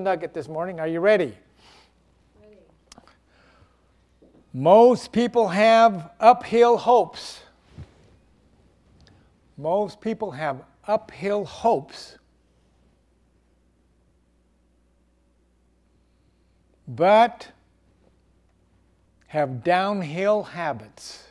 nugget this morning. Are you ready? ready? Most people have uphill hopes. Most people have uphill hopes. But have downhill habits.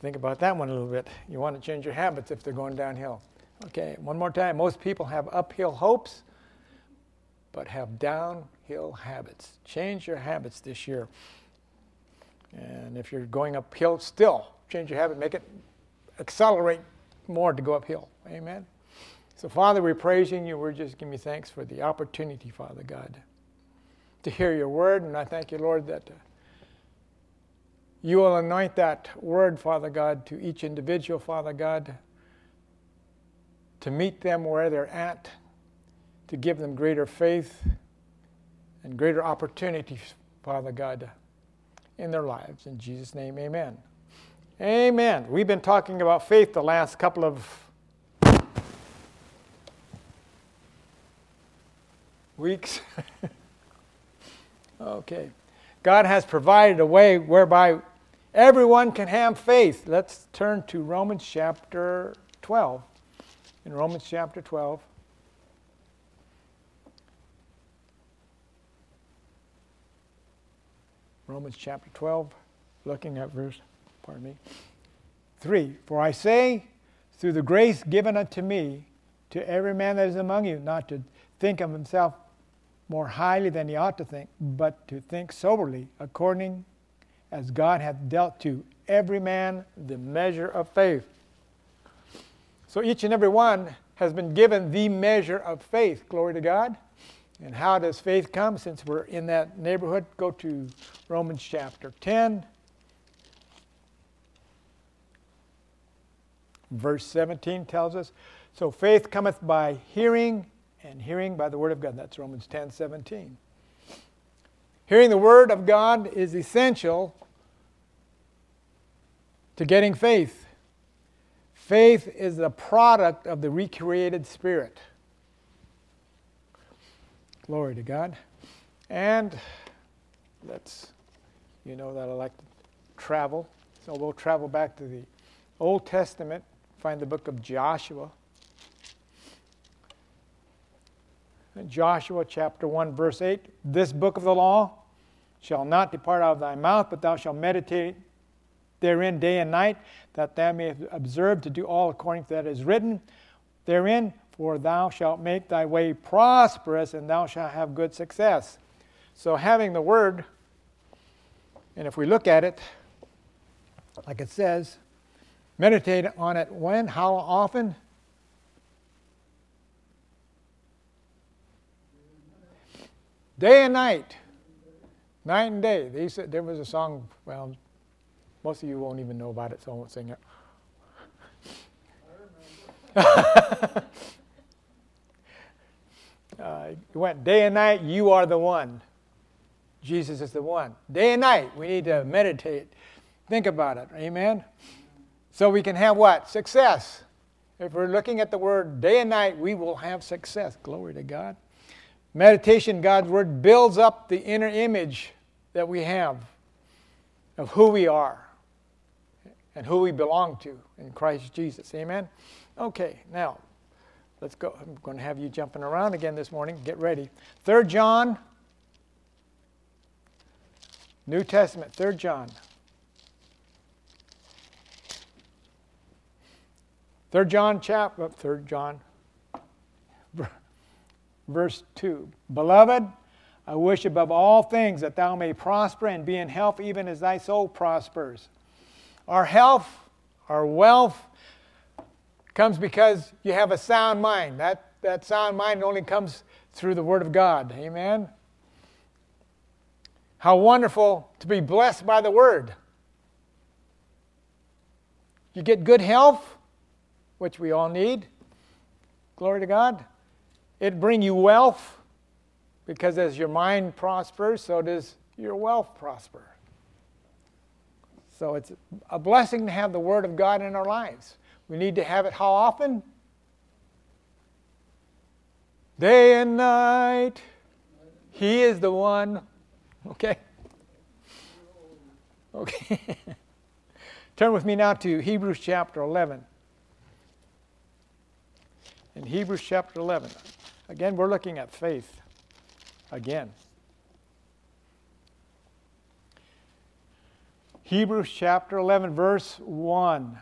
Think about that one a little bit. You want to change your habits if they're going downhill. Okay, one more time. Most people have uphill hopes, but have downhill habits. Change your habits this year. And if you're going uphill, still change your habit. Make it accelerate more to go uphill. Amen. So, Father, we're praising you. We're just giving you thanks for the opportunity, Father God, to hear your word. And I thank you, Lord, that you will anoint that word, Father God, to each individual, Father God to meet them where they're at, to give them greater faith and greater opportunities, Father God, in their lives. In Jesus' name, amen. Amen. We've been talking about faith the last couple of weeks. okay. God has provided a way whereby everyone can have faith. Let's turn to Romans chapter 12 in Romans chapter 12. Romans chapter 12, looking at verse, pardon me, 3. For I say, through the grace given unto me, to every man that is among you, not to think of himself more highly than he ought to think, but to think soberly, according as God hath dealt to every man the measure of faith. So each and every one has been given the measure of faith. Glory to God. And how does faith come? Since we're in that neighborhood, go to Romans chapter 10, verse 17 tells us So faith cometh by hearing, and hearing by the word of God. That's Romans 10 17. Hearing the word of God is essential to getting faith. Faith is the product of the recreated spirit. Glory to God. And let's, you know that I like to travel. So we'll travel back to the Old Testament, find the book of Joshua. Joshua chapter 1, verse 8 This book of the law shall not depart out of thy mouth, but thou shalt meditate therein day and night, that thou mayest observe to do all according to that is written therein, for thou shalt make thy way prosperous, and thou shalt have good success. So, having the word, and if we look at it, like it says, meditate on it when, how often? Day and night. Night and day. They said, there was a song, well, most of you won't even know about it, so I won't sing it. uh, went day and night, you are the one. Jesus is the one. Day and night, we need to meditate. Think about it. Amen? So we can have what? Success. If we're looking at the word day and night, we will have success. Glory to God. Meditation, God's word, builds up the inner image that we have of who we are and who we belong to in Christ Jesus. Amen? Okay, now let's go. I'm going to have you jumping around again this morning. Get ready. Third John, New Testament, Third John. Third John chapter, oh, Third John, verse two. Beloved, I wish above all things that thou may prosper and be in health, even as thy soul prospers. Our health, our wealth comes because you have a sound mind. That, that sound mind only comes through the Word of God. Amen? How wonderful to be blessed by the Word. You get good health, which we all need. Glory to God. It bring you wealth because as your mind prospers, so does your wealth prosper. So it's a blessing to have the Word of God in our lives. We need to have it how often? Day and night, He is the one. Okay? Okay. Turn with me now to Hebrews chapter 11. In Hebrews chapter 11, again, we're looking at faith. Again. Hebrews chapter 11, verse 1.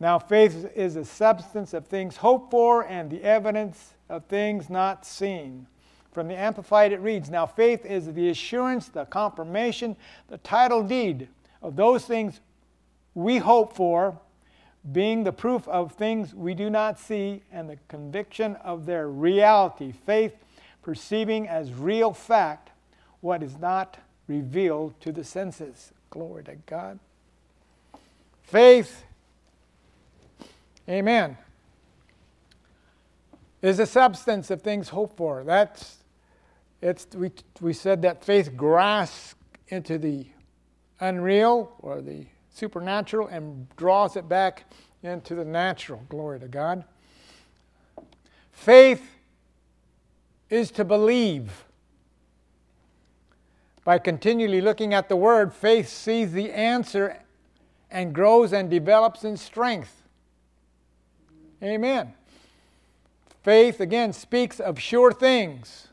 Now, faith is the substance of things hoped for and the evidence of things not seen. From the Amplified, it reads Now, faith is the assurance, the confirmation, the title deed of those things we hope for, being the proof of things we do not see and the conviction of their reality. Faith perceiving as real fact what is not revealed to the senses. Glory to God. Faith, amen, is the substance of things hoped for. That's, it's, we, we said that faith grasps into the unreal or the supernatural and draws it back into the natural. Glory to God. Faith is to believe. By continually looking at the Word, faith sees the answer and grows and develops in strength. Amen. Faith, again, speaks of sure things,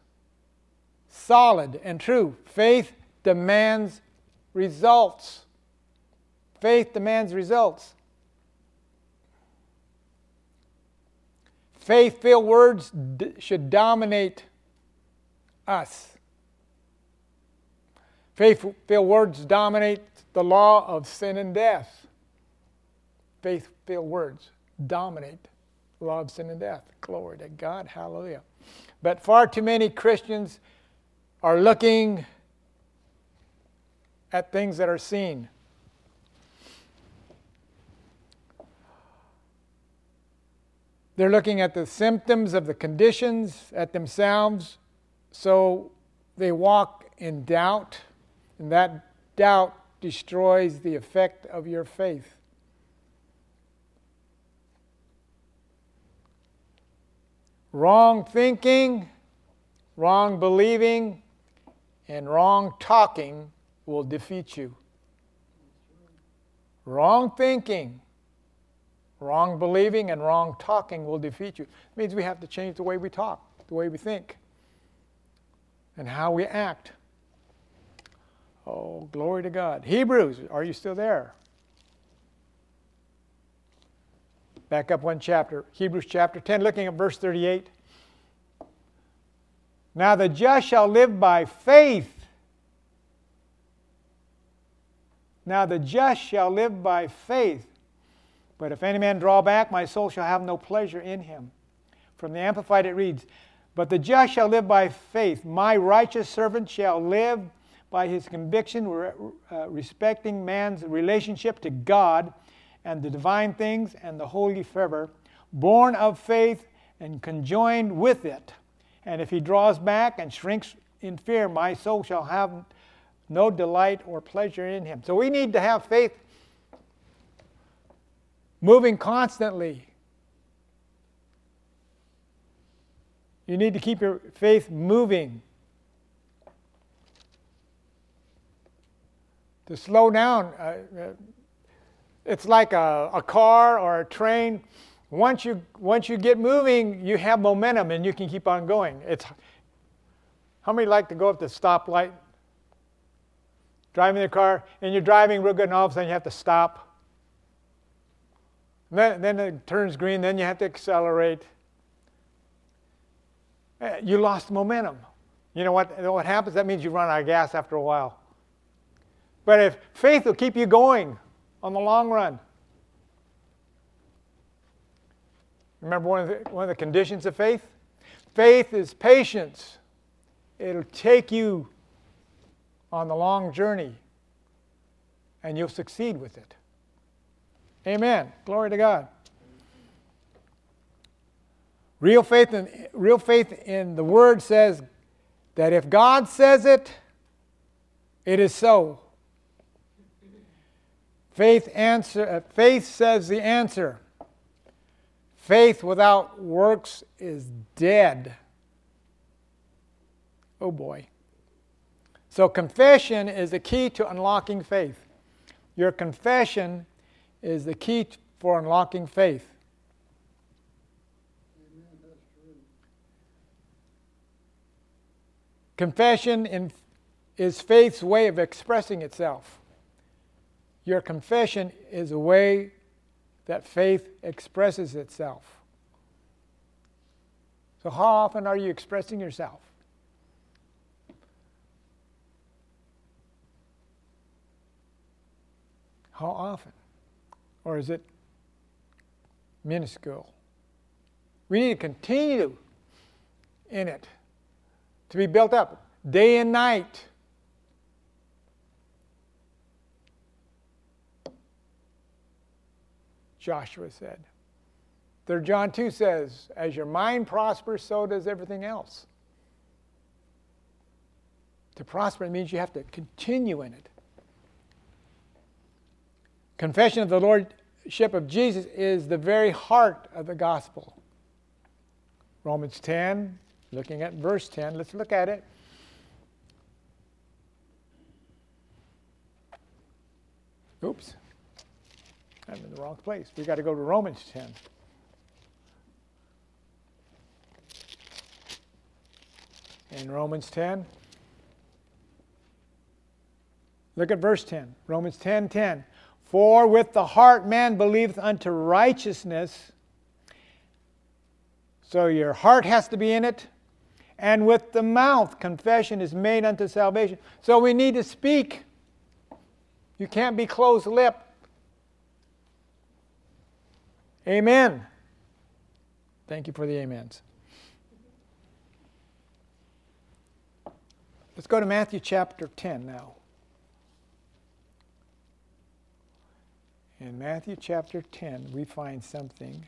solid and true. Faith demands results. Faith demands results. Faith filled words d- should dominate us. Faith filled words dominate the law of sin and death. Faith filled words dominate the law of sin and death. Glory to God. Hallelujah. But far too many Christians are looking at things that are seen. They're looking at the symptoms of the conditions at themselves, so they walk in doubt, and that doubt destroys the effect of your faith. Wrong thinking, wrong believing, and wrong talking will defeat you. Wrong thinking, wrong believing, and wrong talking will defeat you. It means we have to change the way we talk, the way we think, and how we act. Oh, glory to God. Hebrews, are you still there? Back up one chapter. Hebrews chapter 10, looking at verse 38. Now the just shall live by faith. Now the just shall live by faith. But if any man draw back, my soul shall have no pleasure in him. From the Amplified it reads, But the just shall live by faith. My righteous servant shall live by his conviction uh, respecting man's relationship to God and the divine things and the holy fervor, born of faith and conjoined with it. And if he draws back and shrinks in fear, my soul shall have no delight or pleasure in him. So we need to have faith moving constantly. You need to keep your faith moving. To slow down, uh, uh, it's like a, a car or a train. Once you, once you get moving, you have momentum and you can keep on going. It's, how many like to go up the stoplight driving the car, and you're driving real good, and all of a sudden you have to stop. Then, then it turns green, then you have to accelerate. Eh, you lost momentum. You know what, what happens? That means you run out of gas after a while. But if faith will keep you going on the long run. Remember one of the, one of the conditions of faith? Faith is patience. It'll take you on the long journey, and you'll succeed with it. Amen. Glory to God. Real faith in, real faith in the Word says that if God says it, it is so. Faith, answer, uh, faith says the answer. Faith without works is dead. Oh boy. So, confession is the key to unlocking faith. Your confession is the key for unlocking faith. Confession in, is faith's way of expressing itself. Your confession is a way that faith expresses itself. So, how often are you expressing yourself? How often? Or is it minuscule? We need to continue in it to be built up day and night. Joshua said. 3 John 2 says, As your mind prospers, so does everything else. To prosper means you have to continue in it. Confession of the Lordship of Jesus is the very heart of the gospel. Romans 10, looking at verse 10, let's look at it. Oops, I'm in the wrong place. We've got to go to Romans 10. In Romans 10, look at verse 10. Romans 10 10. For with the heart man believeth unto righteousness. So your heart has to be in it. And with the mouth confession is made unto salvation. So we need to speak. You can't be closed lipped. Amen. Thank you for the amens. Let's go to Matthew chapter 10 now. In Matthew chapter 10, we find something.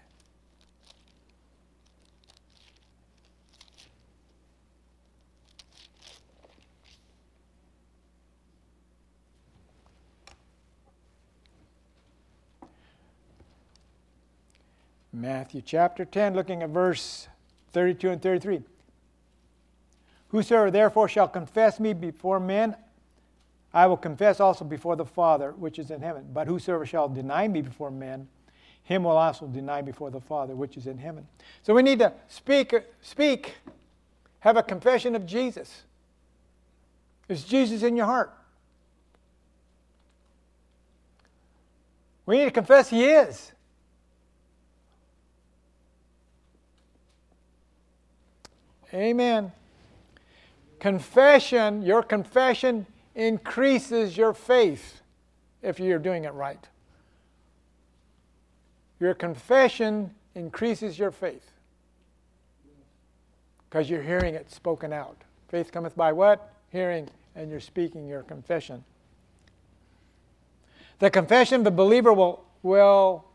Matthew chapter 10, looking at verse 32 and 33. Whosoever therefore shall confess me before men, I will confess also before the Father which is in heaven. But whosoever shall deny me before men, him will also deny before the Father which is in heaven. So we need to speak, speak, have a confession of Jesus. Is Jesus in your heart? We need to confess He is. Amen. Confession, your confession increases your faith if you're doing it right. Your confession increases your faith because you're hearing it spoken out. Faith cometh by what? Hearing, and you're speaking your confession. The confession of the believer will, will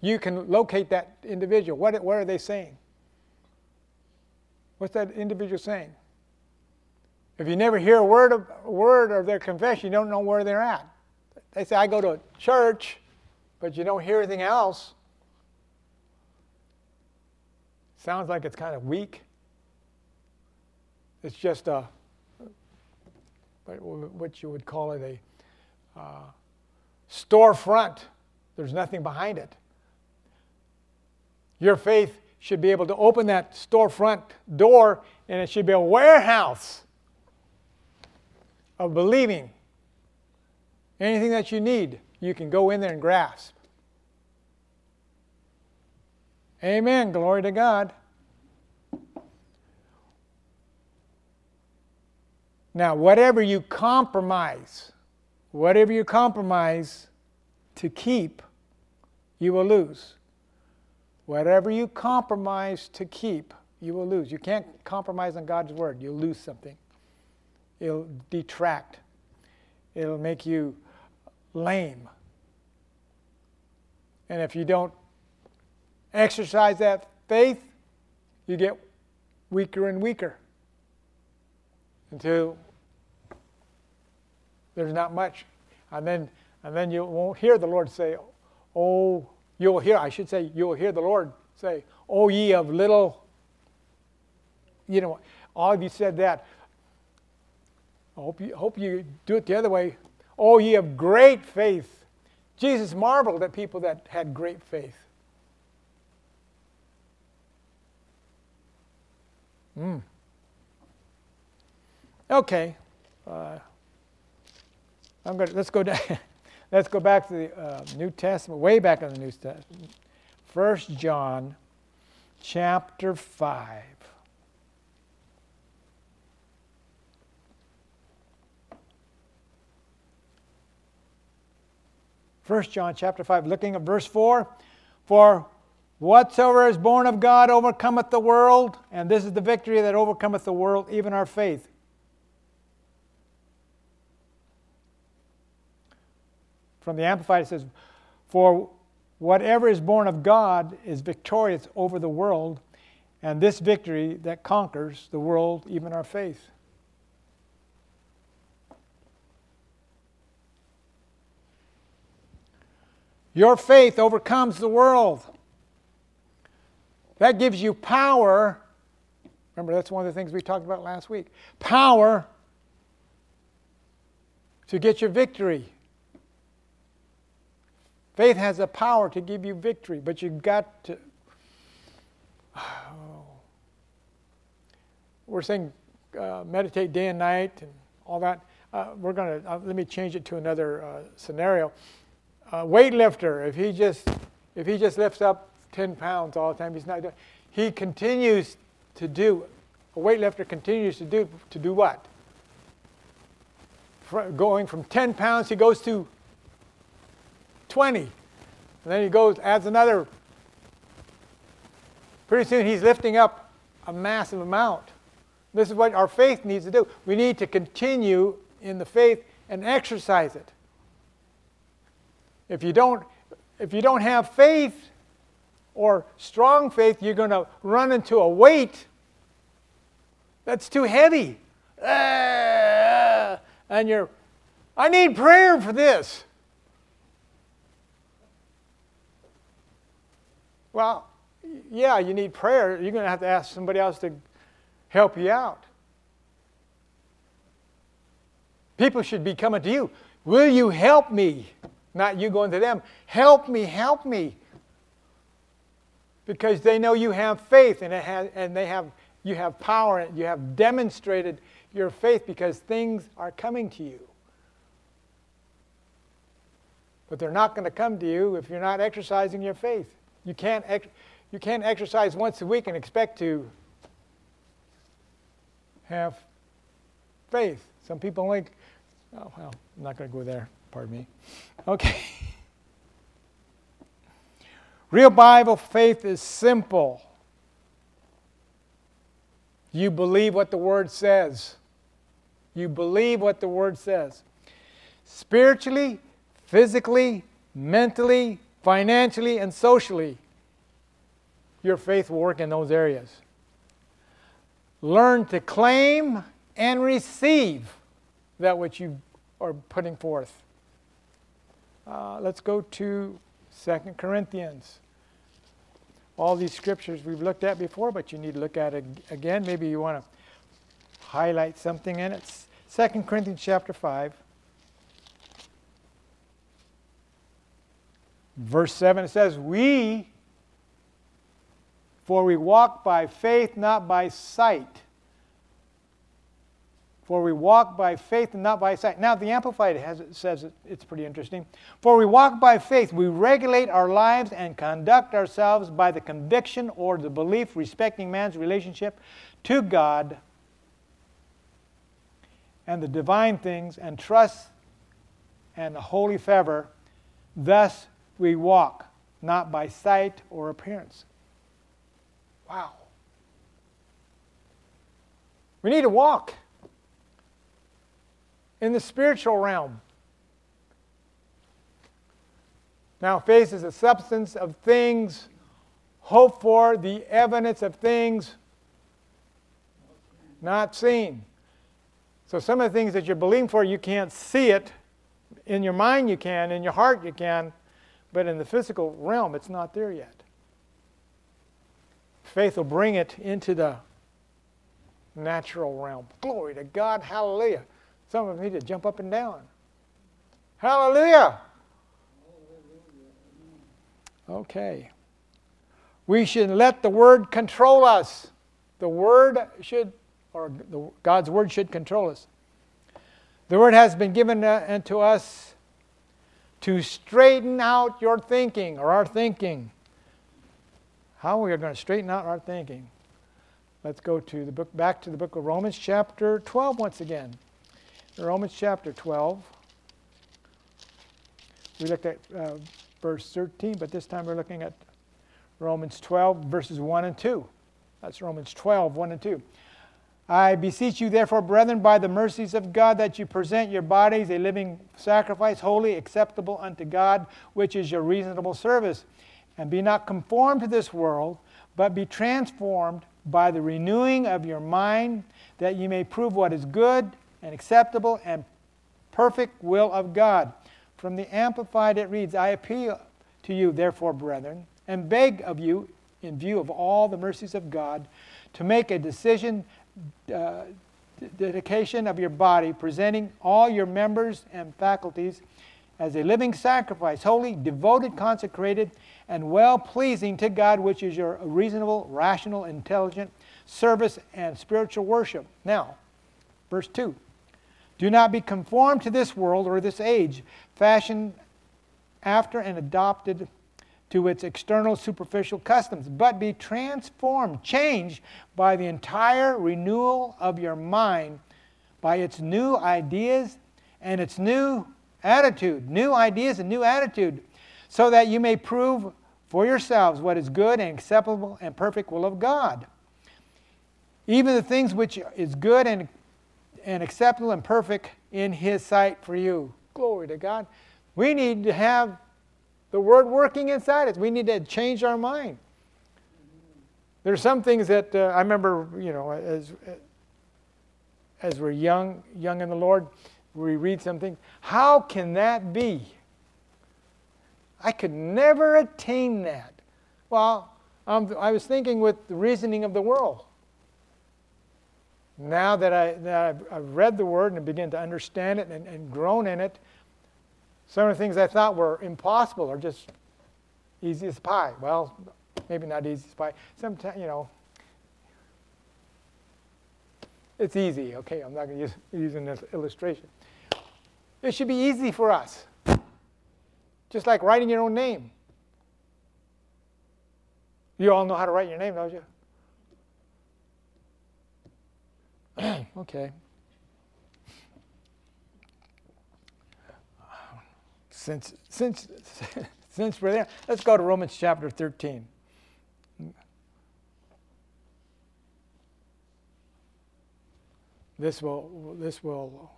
you can locate that individual. What, what are they saying? What's that individual saying? If you never hear a word of, a word of their confession, you don't know where they're at. They say, I go to church, but you don't hear anything else. Sounds like it's kind of weak. It's just a, what you would call it, a uh, storefront. There's nothing behind it. Your faith should be able to open that storefront door, and it should be a warehouse of believing. Anything that you need, you can go in there and grasp. Amen. Glory to God. Now, whatever you compromise, whatever you compromise to keep, you will lose. Whatever you compromise to keep, you will lose. You can't compromise on God's word, you'll lose something it'll detract, it'll make you lame. And if you don't exercise that faith, you get weaker and weaker until there's not much. And then, and then you won't hear the Lord say, Oh, you'll hear, I should say, you'll hear the Lord say, Oh, ye of little, you know, all of you said that. I hope you, hope you do it the other way. Oh, ye of great faith. Jesus marveled at people that had great faith. Mm. Okay. Uh, I'm gonna, Let's go down. let's go back to the uh, New Testament, way back in the New Testament. First John, chapter five. First John chapter 5, looking at verse 4. For whatsoever is born of God overcometh the world, and this is the victory that overcometh the world, even our faith. From the Amplified, it says, For whatever is born of God is victorious over the world, and this victory that conquers the world, even our faith. Your faith overcomes the world. That gives you power. Remember, that's one of the things we talked about last week. Power to get your victory. Faith has the power to give you victory, but you've got to. Oh. We're saying uh, meditate day and night and all that. Uh, we're going to, uh, let me change it to another uh, scenario a weightlifter, if he just if he just lifts up 10 pounds all the time, he's not doing. He continues to do. A weightlifter continues to do to do what? going from 10 pounds, he goes to 20, and then he goes adds another. Pretty soon, he's lifting up a massive amount. This is what our faith needs to do. We need to continue in the faith and exercise it. If you don't, if you don't have faith or strong faith, you're going to run into a weight that's too heavy. Ah, and you're, I need prayer for this. Well, yeah, you need prayer. You're going to have to ask somebody else to help you out. People should be coming to you. Will you help me? not you going to them. Help me, help me. Because they know you have faith and, it has, and they have, you have power and you have demonstrated your faith because things are coming to you. But they're not going to come to you if you're not exercising your faith. You can't, ex- you can't exercise once a week and expect to have faith. Some people think, oh, well, I'm not going to go there. Pardon me. Okay. Real Bible faith is simple. You believe what the Word says. You believe what the Word says. Spiritually, physically, mentally, financially, and socially, your faith will work in those areas. Learn to claim and receive that which you are putting forth. Uh, let's go to Second Corinthians. All these scriptures we've looked at before, but you need to look at it again. Maybe you want to highlight something in it. Second Corinthians chapter 5. Verse 7 it says, We, for we walk by faith, not by sight. For we walk by faith and not by sight. Now, the Amplified has, it says it, it's pretty interesting. For we walk by faith, we regulate our lives and conduct ourselves by the conviction or the belief respecting man's relationship to God and the divine things and trust and the holy favor. Thus we walk, not by sight or appearance. Wow. We need to walk in the spiritual realm. Now, faith is the substance of things hoped for, the evidence of things not seen. So, some of the things that you're believing for, you can't see it. In your mind, you can. In your heart, you can. But in the physical realm, it's not there yet. Faith will bring it into the natural realm. Glory to God. Hallelujah. Some of them need to jump up and down. Hallelujah. Okay. We should let the Word control us. The Word should, or the, God's Word should control us. The Word has been given uh, unto us to straighten out your thinking or our thinking. How we are going to straighten out our thinking. Let's go to the book back to the book of Romans chapter 12 once again. Romans chapter 12. We looked at uh, verse 13, but this time we're looking at Romans 12, verses 1 and 2. That's Romans 12, 1 and 2. I beseech you, therefore, brethren, by the mercies of God, that you present your bodies a living sacrifice, holy, acceptable unto God, which is your reasonable service. And be not conformed to this world, but be transformed by the renewing of your mind, that you may prove what is good and acceptable and perfect will of God. From the Amplified, it reads I appeal to you, therefore, brethren, and beg of you, in view of all the mercies of God, to make a decision, uh, dedication of your body, presenting all your members and faculties as a living sacrifice, holy, devoted, consecrated, and well pleasing to God, which is your reasonable, rational, intelligent service and spiritual worship. Now, verse 2 Do not be conformed to this world or this age, fashioned after and adopted to its external superficial customs, but be transformed, changed by the entire renewal of your mind, by its new ideas and its new attitude, new ideas and new attitude, so that you may prove for yourselves what is good and acceptable and perfect will of God. Even the things which is good and, and acceptable and perfect in His sight for you. Glory to God. We need to have the Word working inside us. We need to change our mind. There's some things that uh, I remember, you know, as as we're young, young in the Lord, we read something. How can that be? I could never attain that. Well, um, I was thinking with the reasoning of the world. Now that, I, that I've, I've read the Word and begin to understand it and, and grown in it, some of the things I thought were impossible are just easy as pie. Well, maybe not easy as pie. Sometimes, you know, it's easy. Okay, I'm not going to use using this illustration. It should be easy for us, just like writing your own name. You all know how to write your name, don't you? okay. Since, since, since we're there, let's go to Romans chapter 13. This will, this will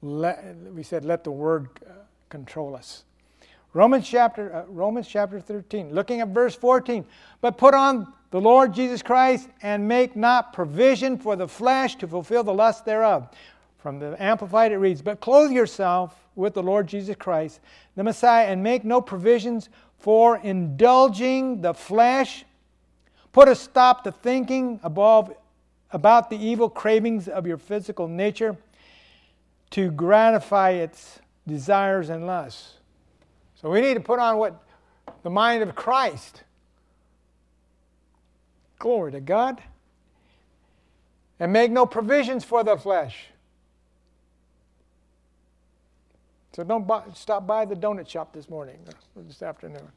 let, we said, let the word uh, control us. Romans chapter, uh, Romans chapter 13, looking at verse 14. But put on the Lord Jesus Christ and make not provision for the flesh to fulfill the lust thereof. From the Amplified, it reads, But clothe yourself with the Lord Jesus Christ, the Messiah, and make no provisions for indulging the flesh. Put a stop to thinking above, about the evil cravings of your physical nature to gratify its desires and lusts. So we need to put on what the mind of Christ. Glory to God. And make no provisions for the flesh. So don't buy, stop by the donut shop this morning or this afternoon.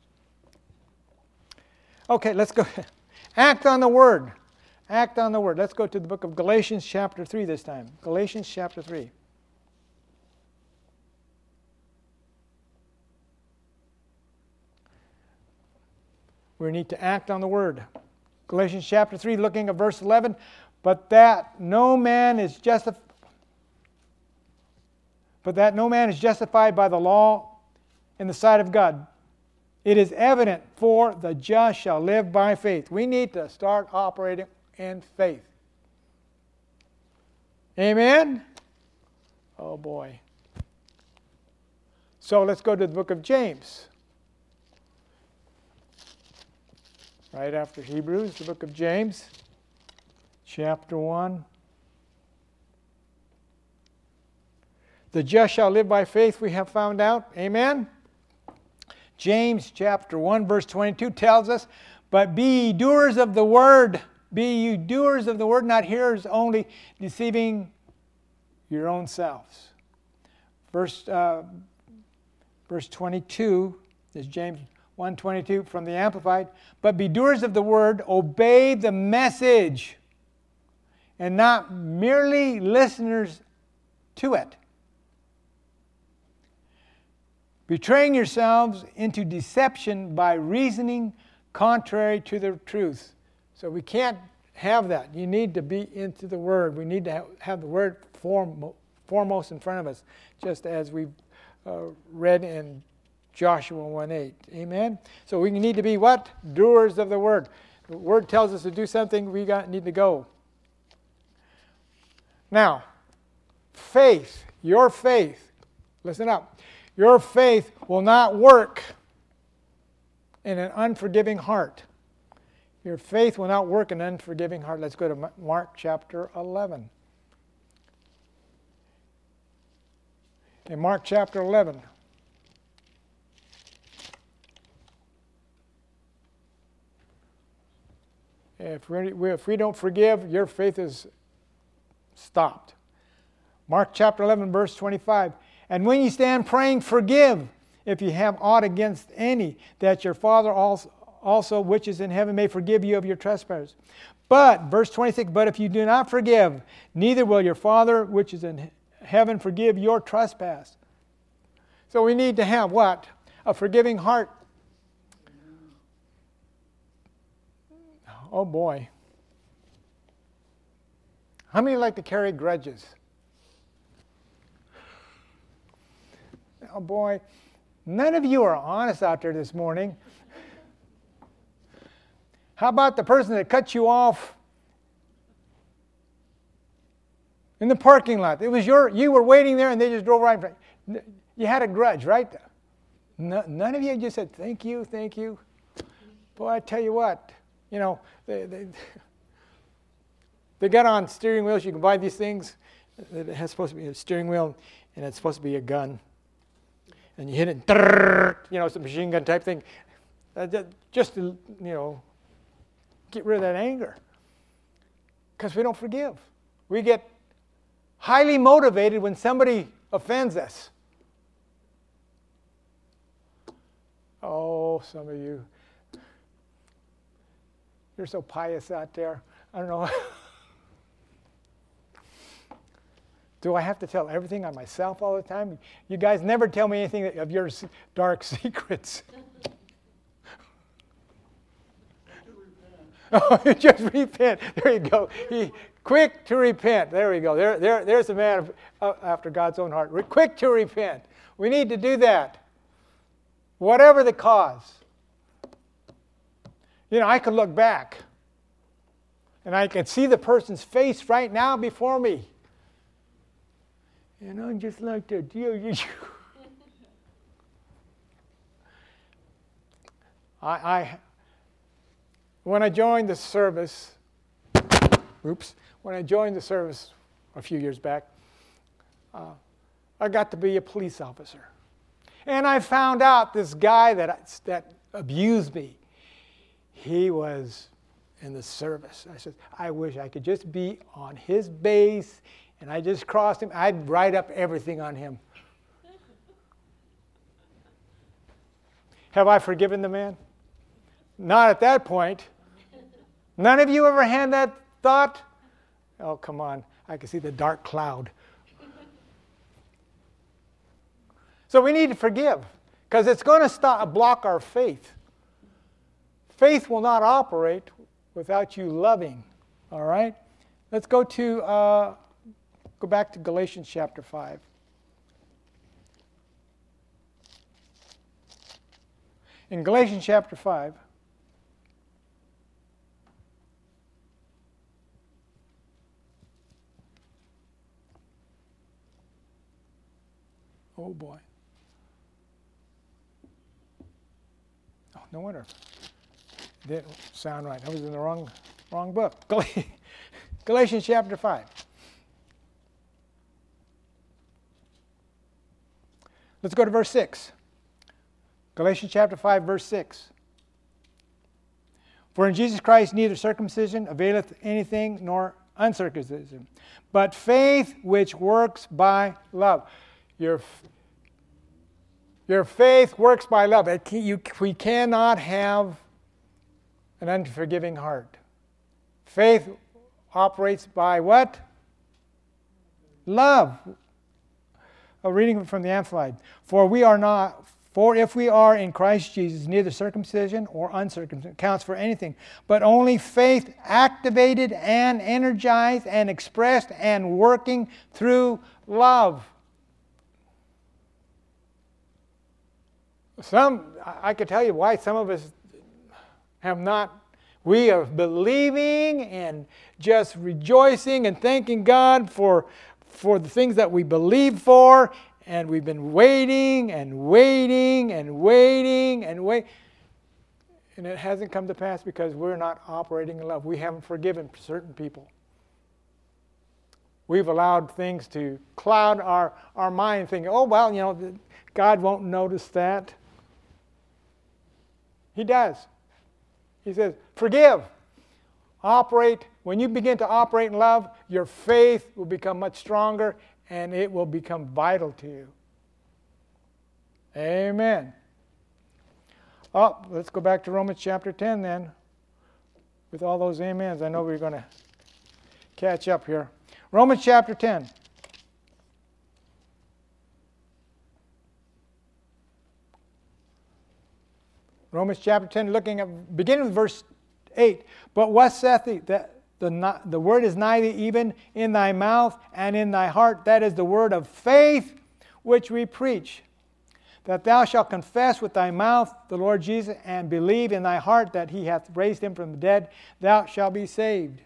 Okay, let's go. Act on the word. Act on the word. Let's go to the book of Galatians, chapter 3 this time. Galatians, chapter 3. We need to act on the word. Galatians chapter 3, looking at verse 11. But that no man is justified but that no man is justified by the law in the sight of God. It is evident, for the just shall live by faith. We need to start operating in faith. Amen? Oh boy. So let's go to the book of James. Right after Hebrews, the book of James. chapter 1. The just shall live by faith, we have found out. Amen? James chapter 1, verse 22 tells us, But be doers of the word. Be you doers of the word, not hearers only, deceiving your own selves. Verse, uh, verse 22 is James 122 from the Amplified. But be doers of the word, obey the message, and not merely listeners to it betraying yourselves into deception by reasoning contrary to the truth. So we can't have that. You need to be into the Word. We need to have, the Word foremost in front of us, just as we uh, read in Joshua 1:8. Amen. So we need to be what? Doers of the Word. The Word tells us to do something. We got need to go. Now, faith. Your faith. Listen up your faith will not work in an unforgiving heart. Your faith will not work in an unforgiving heart. Let's go to Mark chapter 11. In Mark chapter 11, if we, if we don't forgive, your faith is stopped. Mark chapter 11, verse 25. And when you stand praying, forgive if you have aught against any, that your Father also, also which is in heaven may forgive you of your trespasses. But, verse 26, but if you do not forgive, neither will your Father which is in heaven forgive your trespass. So we need to have what? A forgiving heart. Oh boy. How many like to carry grudges? Oh boy, none of you are honest out there this morning. How about the person that cut you off in the parking lot? It was your you were waiting there and they just drove right in front. You had a grudge, right? none of you just said thank you, thank you. Boy, I tell you what, you know, they, they, they got on steering wheels. You can buy these things. It has supposed to be a steering wheel, and it's supposed to be a gun and you hit it, you know, it's a machine gun type thing, uh, just to, you know, get rid of that anger. Because we don't forgive. We get highly motivated when somebody offends us. Oh, some of you, you're so pious out there. I don't know. Do I have to tell everything on myself all the time? You guys never tell me anything of your dark secrets. oh, just repent. There you go. He, quick to repent. There we go. There, there, there's a man uh, after God's own heart. quick to repent. We need to do that. Whatever the cause. You know, I could look back and I can see the person's face right now before me. And I'm just like that. I, I, when I joined the service, oops, when I joined the service a few years back, uh, I got to be a police officer. And I found out this guy that, that abused me, he was in the service. I said, I wish I could just be on his base and I just crossed him, I'd write up everything on him. Have I forgiven the man? Not at that point. None of you ever had that thought? Oh, come on. I can see the dark cloud. So we need to forgive because it's going to stop, block our faith. Faith will not operate without you loving. All right? Let's go to uh, Go back to Galatians chapter 5. In Galatians chapter 5, Oh boy. Oh, no wonder. Didn't sound right. I was in the wrong, wrong book. Galatians chapter 5. Let's go to verse 6. Galatians chapter 5, verse 6. For in Jesus Christ neither circumcision availeth anything nor uncircumcision, but faith which works by love. Your, your faith works by love. You, we cannot have an unforgiving heart. Faith operates by what? Love. A reading from the Amplified. For we are not, for if we are in Christ Jesus, neither circumcision or uncircumcision counts for anything, but only faith activated and energized and expressed and working through love. Some, I could tell you why some of us have not. We are believing and just rejoicing and thanking God for, for the things that we believe for, and we've been waiting and waiting and waiting and wait. And it hasn't come to pass because we're not operating in love. We haven't forgiven certain people. We've allowed things to cloud our, our mind, thinking, oh, well, you know, God won't notice that. He does. He says, forgive. Operate. When you begin to operate in love, your faith will become much stronger and it will become vital to you. Amen. Oh, let's go back to Romans chapter 10 then. With all those amens, I know we're going to catch up here. Romans chapter 10. Romans chapter 10, looking at beginning with verse 8. But what saith he that the, the word is neither even in thy mouth and in thy heart. That is the word of faith which we preach. That thou shalt confess with thy mouth the Lord Jesus and believe in thy heart that he hath raised him from the dead, thou shalt be saved.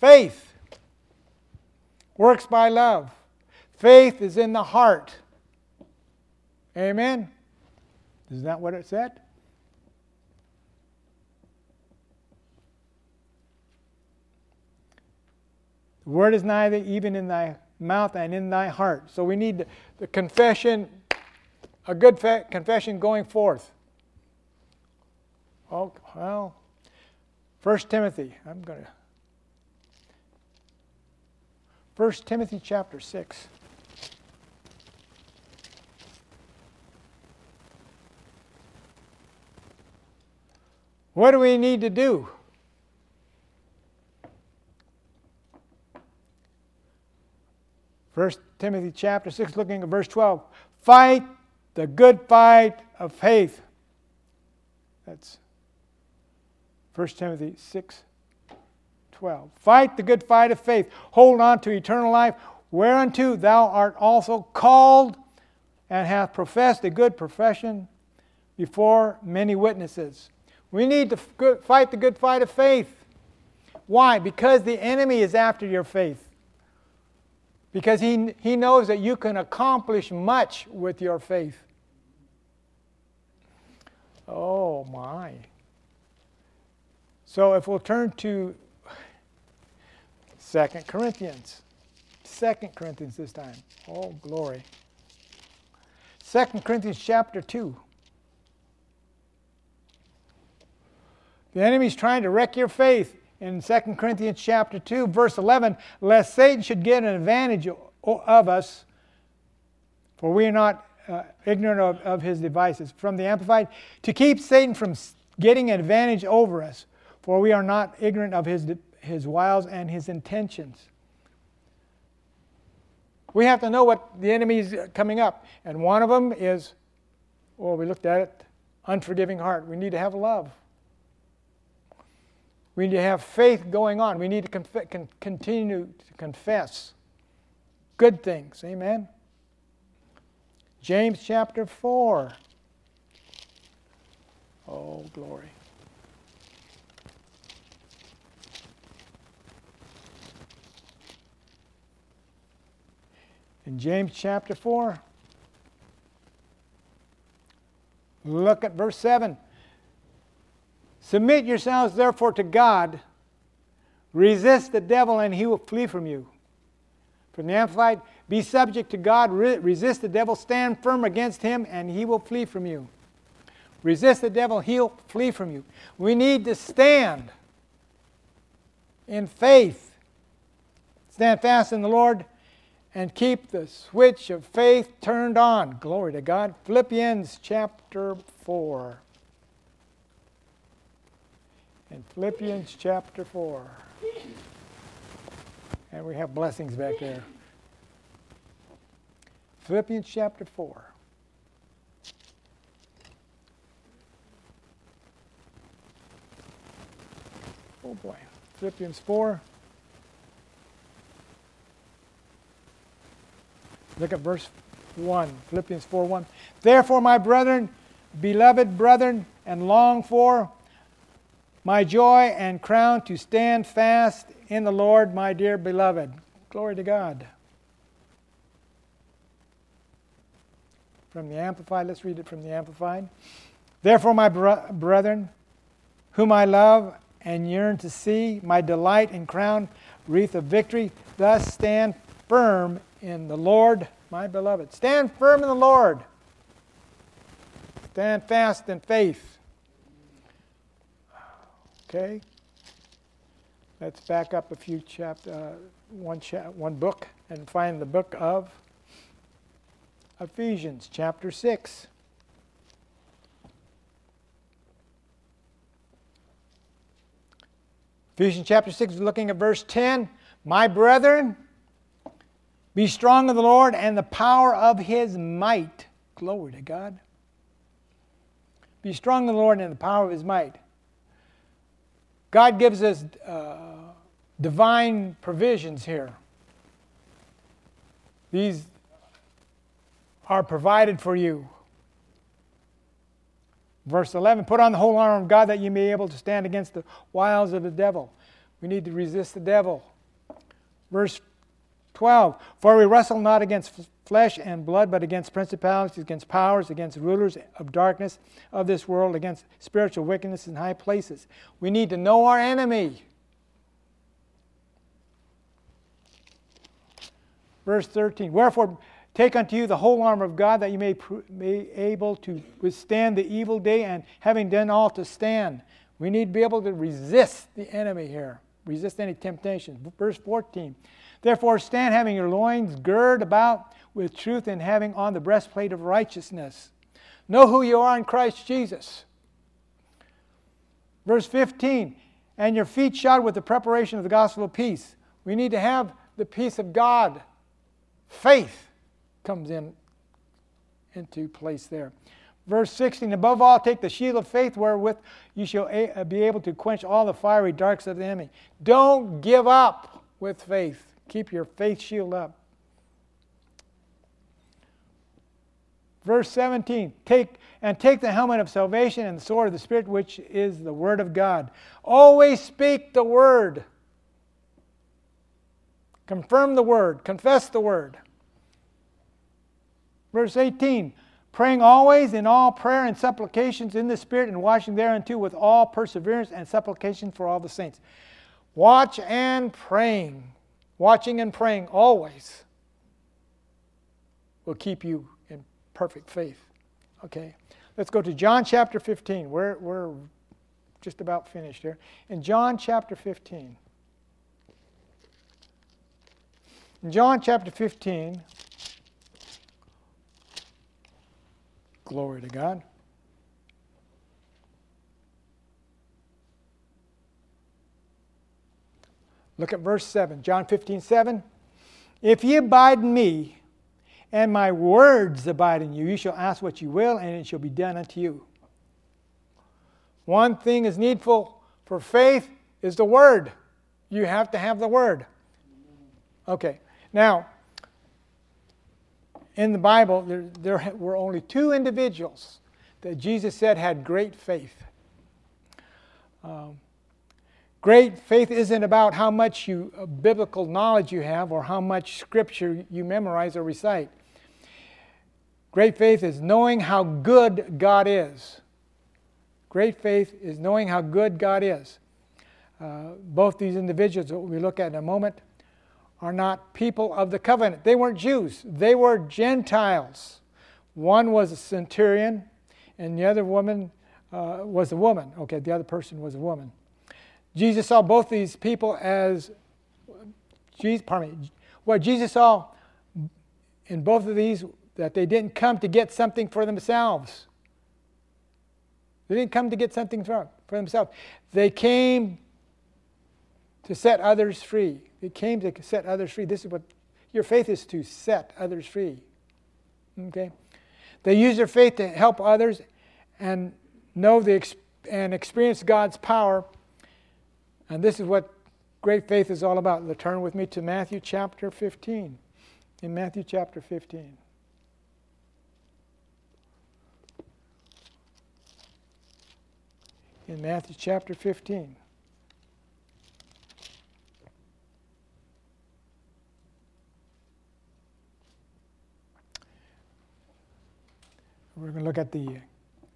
Faith works by love. Faith is in the heart. Amen? Isn't that what it said? The word is neither even in thy mouth and in thy heart. So we need the confession, a good fa- confession going forth. Oh, well, First Timothy, I'm going to. First Timothy chapter 6. What do we need to do? 1 Timothy chapter 6, looking at verse 12. Fight the good fight of faith. That's 1 Timothy 6, 12. Fight the good fight of faith. Hold on to eternal life, whereunto thou art also called and hath professed a good profession before many witnesses. We need to fight the good fight of faith. Why? Because the enemy is after your faith because he, he knows that you can accomplish much with your faith. Oh, my. So if we'll turn to Second Corinthians. Second Corinthians this time. Oh, glory. Second Corinthians chapter 2. The enemy's trying to wreck your faith in 2 Corinthians chapter 2, verse 11, lest Satan should get an advantage of us, for we are not uh, ignorant of, of his devices. From the Amplified, to keep Satan from getting an advantage over us, for we are not ignorant of his, his wiles and his intentions. We have to know what the enemy is coming up. And one of them is, well, we looked at it, unforgiving heart. We need to have love. We need to have faith going on. We need to conf- con- continue to confess good things. Amen. James chapter 4. Oh, glory. In James chapter 4, look at verse 7. Submit yourselves therefore to God. Resist the devil and he will flee from you. From the Amplified, be subject to God, re- resist the devil, stand firm against him, and he will flee from you. Resist the devil, he'll flee from you. We need to stand in faith. Stand fast in the Lord and keep the switch of faith turned on. Glory to God. Philippians chapter 4. In Philippians chapter 4. And we have blessings back there. Philippians chapter 4. Oh boy. Philippians 4. Look at verse 1. Philippians 4 1. Therefore, my brethren, beloved brethren, and long for my joy and crown to stand fast in the Lord, my dear beloved. Glory to God. From the Amplified, let's read it from the Amplified. Therefore, my bro- brethren, whom I love and yearn to see, my delight and crown, wreath of victory, thus stand firm in the Lord, my beloved. Stand firm in the Lord. Stand fast in faith. Okay? Let's back up a few chapter, uh, one, cha- one book, and find the book of Ephesians, chapter 6. Ephesians chapter 6, looking at verse 10. My brethren, be strong in the Lord and the power of his might. Glory to God. Be strong in the Lord and the power of his might. God gives us uh, divine provisions here. These are provided for you. Verse 11 Put on the whole armor of God that you may be able to stand against the wiles of the devil. We need to resist the devil. Verse 12 For we wrestle not against flesh and blood, but against principalities, against powers, against rulers of darkness of this world, against spiritual wickedness in high places. We need to know our enemy. Verse 13 Wherefore, take unto you the whole armor of God, that you may be able to withstand the evil day, and having done all to stand. We need to be able to resist the enemy here, resist any temptation. Verse 14 Therefore, stand having your loins girded about with truth and having on the breastplate of righteousness. Know who you are in Christ Jesus. Verse 15, and your feet shod with the preparation of the gospel of peace. We need to have the peace of God. Faith comes in into place there. Verse 16, above all, take the shield of faith wherewith you shall a- uh, be able to quench all the fiery darts of the enemy. Don't give up with faith. Keep your faith shield up. Verse 17, take and take the helmet of salvation and the sword of the Spirit, which is the word of God. Always speak the word. Confirm the word, confess the word. Verse 18, praying always in all prayer and supplications in the Spirit, and watching thereunto with all perseverance and supplication for all the saints. Watch and praying watching and praying always will keep you perfect faith. Okay, let's go to John chapter 15. We're, we're just about finished here. In John chapter 15. In John chapter 15, glory to God. Look at verse 7, John 15, 7. If ye abide in me, and my words abide in you, you shall ask what you will, and it shall be done unto you. One thing is needful for faith is the word. You have to have the word. Okay, now, in the Bible, there, there were only two individuals that Jesus said had great faith. Um, Great faith isn't about how much you, uh, biblical knowledge you have or how much scripture you memorize or recite. Great faith is knowing how good God is. Great faith is knowing how good God is. uh, both these individuals that we look at in a moment are not people of the covenant. They weren't Jews, they were Gentiles. One was a centurion, and the other woman uh, was a woman. Okay, the other person was a woman. Jesus saw both these people as, Jesus, pardon me, what Jesus saw in both of these that they didn't come to get something for themselves. They didn't come to get something for, for themselves. They came to set others free. They came to set others free. This is what your faith is to set others free. Okay? They use their faith to help others and know the and experience God's power. And this is what great faith is all about. Turn with me to Matthew chapter 15. In Matthew chapter 15. In Matthew chapter 15. We're going to look at the,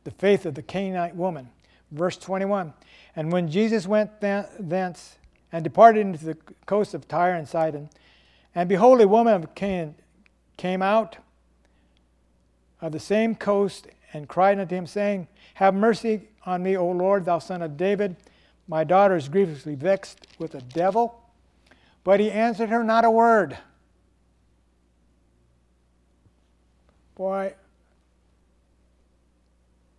the faith of the Canaanite woman. Verse 21 And when Jesus went thence and departed into the coast of Tyre and Sidon, and behold, a woman of Canaan came out of the same coast and cried unto him, saying, Have mercy on me, O Lord, thou son of David. My daughter is grievously vexed with a devil. But he answered her not a word. Boy,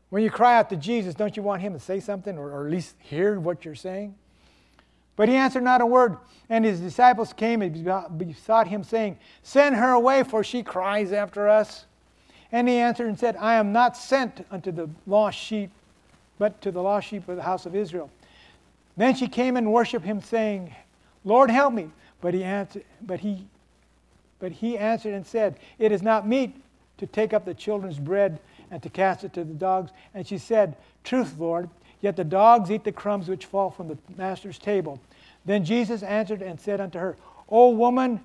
when you cry out to Jesus, don't you want him to say something or, or at least hear what you're saying? But he answered not a word. And his disciples came and besought him, saying, Send her away, for she cries after us. And he answered and said, I am not sent unto the lost sheep, but to the lost sheep of the house of Israel. Then she came and worshipped him, saying, Lord, help me. But he answered, but he, but he answered and said, It is not meet to take up the children's bread and to cast it to the dogs. And she said, Truth, Lord, yet the dogs eat the crumbs which fall from the master's table. Then Jesus answered and said unto her, O woman,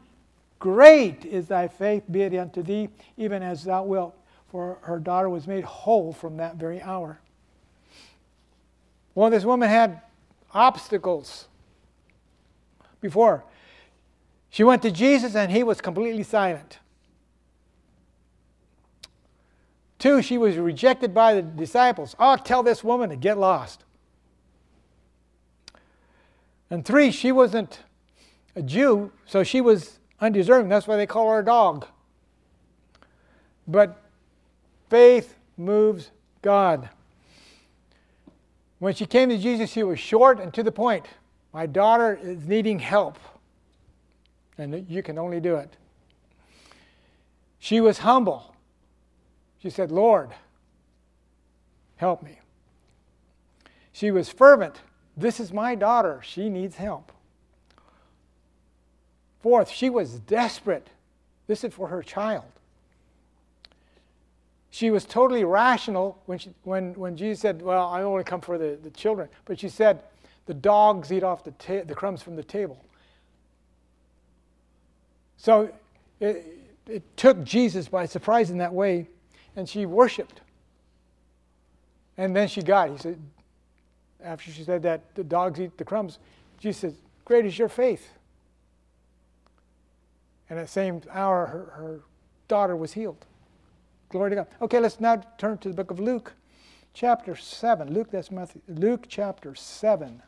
great is thy faith, be it unto thee, even as thou wilt. For her daughter was made whole from that very hour. Well, this woman had obstacles before. She went to Jesus and he was completely silent. Two, she was rejected by the disciples. Oh, tell this woman to get lost. And three, she wasn't a Jew, so she was undeserving. That's why they call her a dog. But faith moves God. When she came to Jesus, she was short and to the point. My daughter is needing help, and you can only do it. She was humble. She said, Lord, help me. She was fervent. This is my daughter. She needs help. Fourth, she was desperate. This is for her child. She was totally rational when, she, when, when Jesus said, Well, I only come for the, the children. But she said, The dogs eat off the, ta- the crumbs from the table. So it, it took Jesus by surprise in that way and she worshiped. And then she got, he said, after she said that the dogs eat the crumbs, Jesus said, Great is your faith. And at the same hour, her, her daughter was healed. Glory to God. Okay, let's now turn to the book of Luke, chapter 7. Luke, that's Matthew. Luke chapter 7.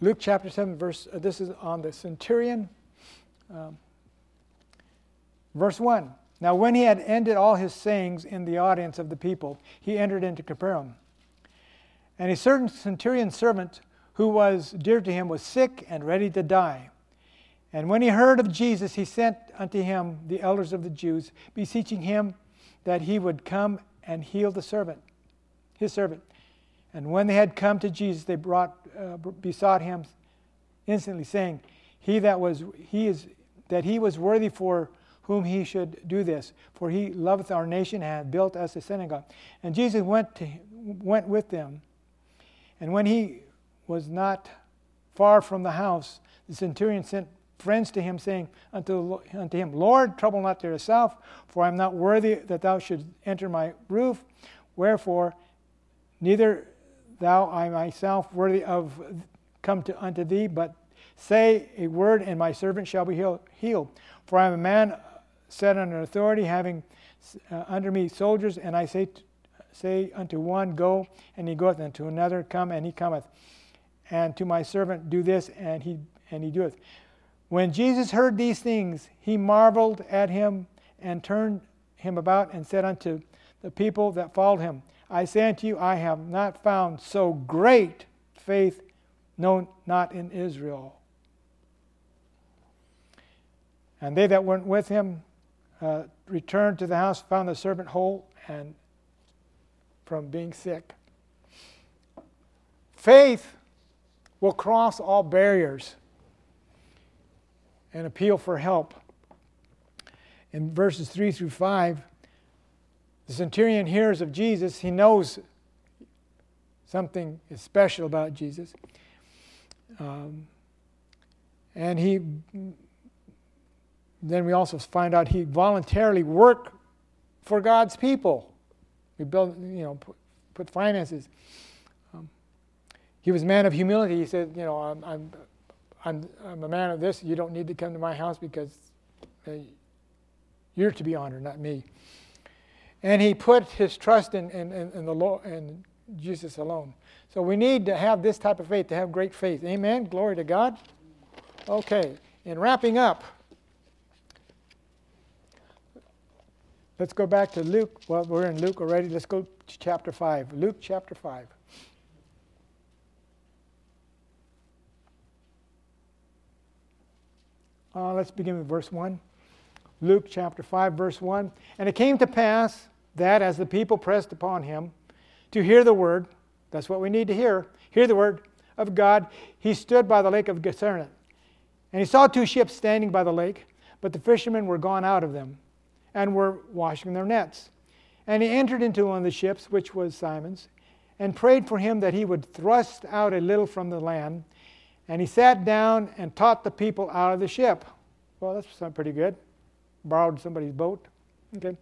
Luke chapter 7, verse, uh, this is on the centurion um, verse 1 Now, when he had ended all his sayings in the audience of the people, he entered into Capernaum. And a certain centurion servant who was dear to him was sick and ready to die. And when he heard of Jesus, he sent unto him the elders of the Jews, beseeching him that he would come and heal the servant, his servant. And when they had come to Jesus, they brought, uh, besought him instantly, saying, "He that was he is that he was worthy for whom he should do this, for he loveth our nation and hath built us a synagogue. And Jesus went, to, went with them. And when he was not far from the house, the centurion sent friends to him, saying unto, unto him, Lord, trouble not thyself, for I am not worthy that thou should enter my roof. Wherefore, neither thou I myself worthy of come to unto thee, but say a word, and my servant shall be healed. For I am a man set under authority, having uh, under me soldiers, and I say, t- say unto one, Go, and he goeth, and to another, Come, and he cometh. And to my servant, Do this, and he, and he doeth. When Jesus heard these things, he marveled at him, and turned him about, and said unto the people that followed him, I say unto you, I have not found so great faith, no, not in Israel. And they that went with him uh, returned to the house, found the servant whole and from being sick. Faith will cross all barriers and appeal for help. In verses 3 through 5, the centurion hears of Jesus. He knows something is special about Jesus. Um, and he then we also find out he voluntarily worked for God's people. He built, you know, put, put finances. He was a man of humility. He said, you know, I'm, I'm, I'm, I'm, a man of this. You don't need to come to my house because uh, you're to be honored, not me. And he put his trust in, in, in, in the Lord and Jesus alone. So we need to have this type of faith, to have great faith. Amen. Glory to God. Okay. In wrapping up, Let's go back to Luke. Well, we're in Luke already. Let's go to chapter 5. Luke chapter 5. Uh, let's begin with verse 1. Luke chapter 5, verse 1. And it came to pass that as the people pressed upon him to hear the word, that's what we need to hear, hear the word of God, he stood by the lake of Gennesaret. And he saw two ships standing by the lake, but the fishermen were gone out of them and were washing their nets. And he entered into one of the ships, which was Simon's, and prayed for him that he would thrust out a little from the land. And he sat down and taught the people out of the ship. Well, that's pretty good. Borrowed somebody's boat. Okay.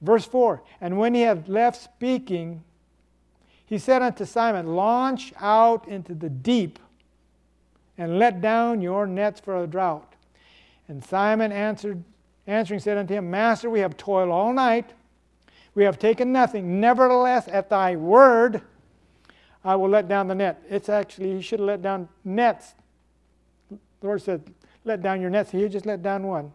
Verse 4 And when he had left speaking, he said unto Simon, Launch out into the deep and let down your nets for a draught. And Simon answered, answering said unto him, Master, we have toiled all night. We have taken nothing. Nevertheless, at thy word, I will let down the net. It's actually, he should have let down nets. The Lord said, Let down your nets. He just let down one.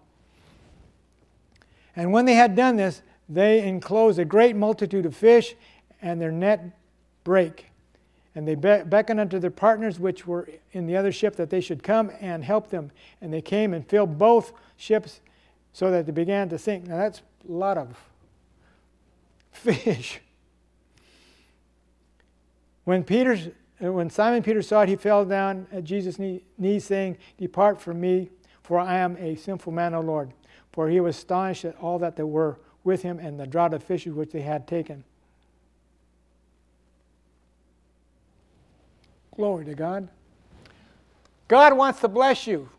And when they had done this, they enclosed a great multitude of fish, and their net brake. And they be- beckoned unto their partners which were in the other ship that they should come and help them. And they came and filled both ships so that they began to sink. Now that's a lot of fish. When Peter, when Simon Peter saw it, he fell down at Jesus' knees, saying, "Depart from me, for I am a sinful man, O Lord." For he was astonished at all that there were with him and the draught of fishes which they had taken. Glory to God. God wants to bless you.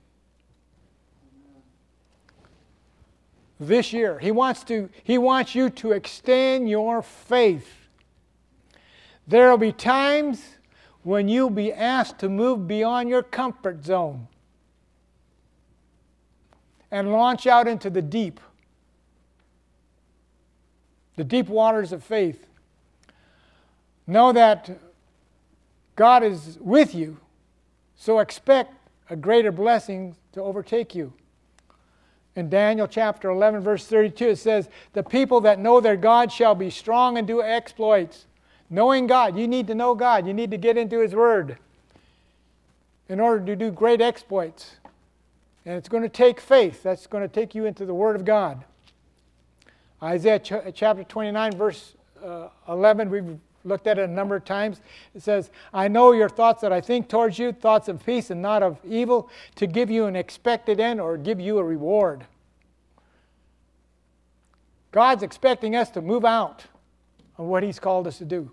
this year. He wants, to, he wants you to extend your faith. There will be times when you'll be asked to move beyond your comfort zone and launch out into the deep, the deep waters of faith. Know that God is with you, so expect a greater blessing to overtake you. In Daniel chapter 11, verse 32, it says, The people that know their God shall be strong and do exploits. Knowing God, you need to know God. You need to get into His Word in order to do great exploits. And it's going to take faith. That's going to take you into the Word of God. Isaiah ch- chapter 29, verse uh, 11, we've looked at it a number of times. It says, I know your thoughts that I think towards you, thoughts of peace and not of evil, to give you an expected end or give you a reward. God's expecting us to move out on what He's called us to do.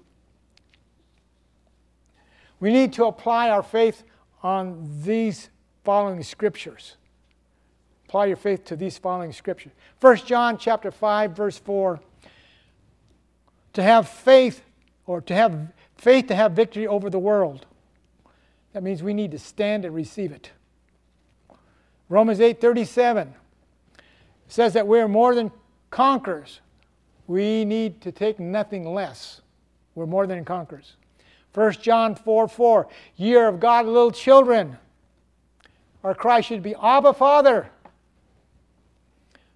We need to apply our faith on these following scriptures. Apply your faith to these following scriptures. 1 John chapter 5, verse 4 to have faith or to have faith to have victory over the world. That means we need to stand and receive it. Romans 8:37 says that we're more than conquerors. We need to take nothing less. We're more than conquerors. 1 John 4 4, year of God, little children. Our cry should be, Abba, Father.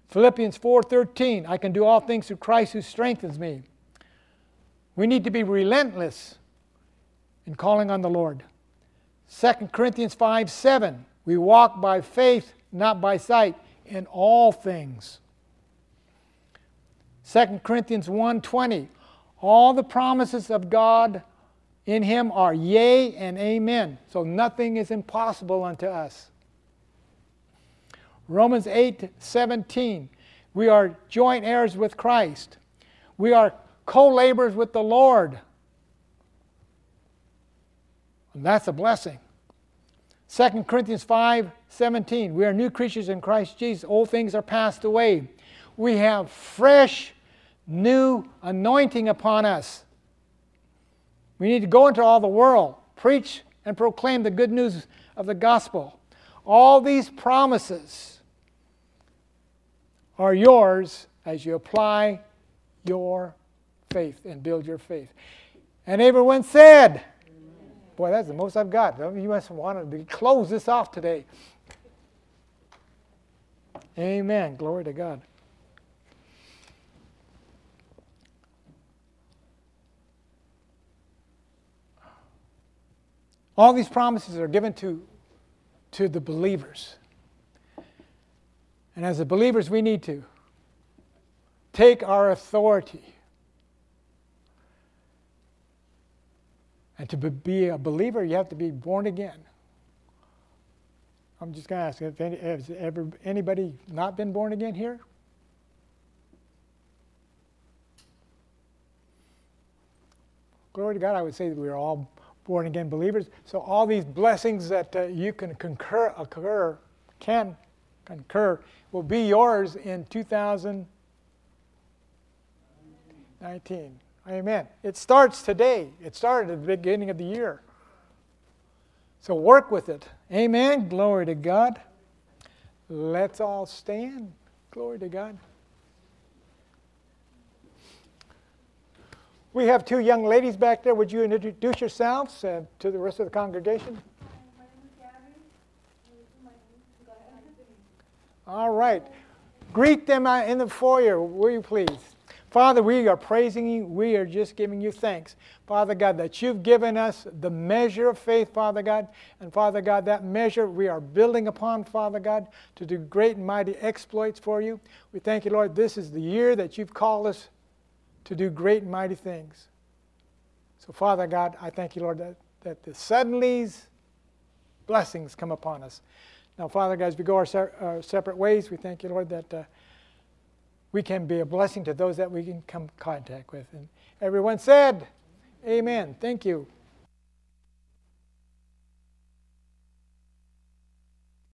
Philippians 4:13, I can do all things through Christ who strengthens me. We need to be relentless in calling on the Lord. 2 Corinthians 5 7, we walk by faith, not by sight, in all things. 2 Corinthians 1:20, all the promises of God in him are yea and amen. So nothing is impossible unto us. Romans 8 17. We are joint heirs with Christ. We are co laborers with the Lord. And that's a blessing. 2 Corinthians 5 17. We are new creatures in Christ Jesus. Old things are passed away. We have fresh, new anointing upon us. We need to go into all the world, preach and proclaim the good news of the gospel. All these promises are yours as you apply your faith and build your faith. And everyone said, Boy, that's the most I've got. You must want to close this off today. Amen. Glory to God. All these promises are given to, to the believers. And as the believers, we need to take our authority. And to be a believer, you have to be born again. I'm just going to ask if any, has ever anybody not been born again here? Glory to God, I would say that we are all born again believers. So all these blessings that uh, you can concur, occur, can concur, will be yours in 2019. Amen. It starts today. It started at the beginning of the year. So work with it. Amen. Glory to God. Let's all stand. Glory to God. We have two young ladies back there. Would you introduce yourselves uh, to the rest of the congregation? All right. Greet them in the foyer, will you please? Father, we are praising you. We are just giving you thanks, Father God, that you've given us the measure of faith, Father God. And Father God, that measure we are building upon, Father God, to do great and mighty exploits for you. We thank you, Lord. This is the year that you've called us to do great and mighty things. So, Father God, I thank you, Lord, that, that the suddenlies, blessings come upon us. Now, Father God, as we go our, our separate ways, we thank you, Lord, that uh, we can be a blessing to those that we can come contact with. And everyone said, Amen. Thank you.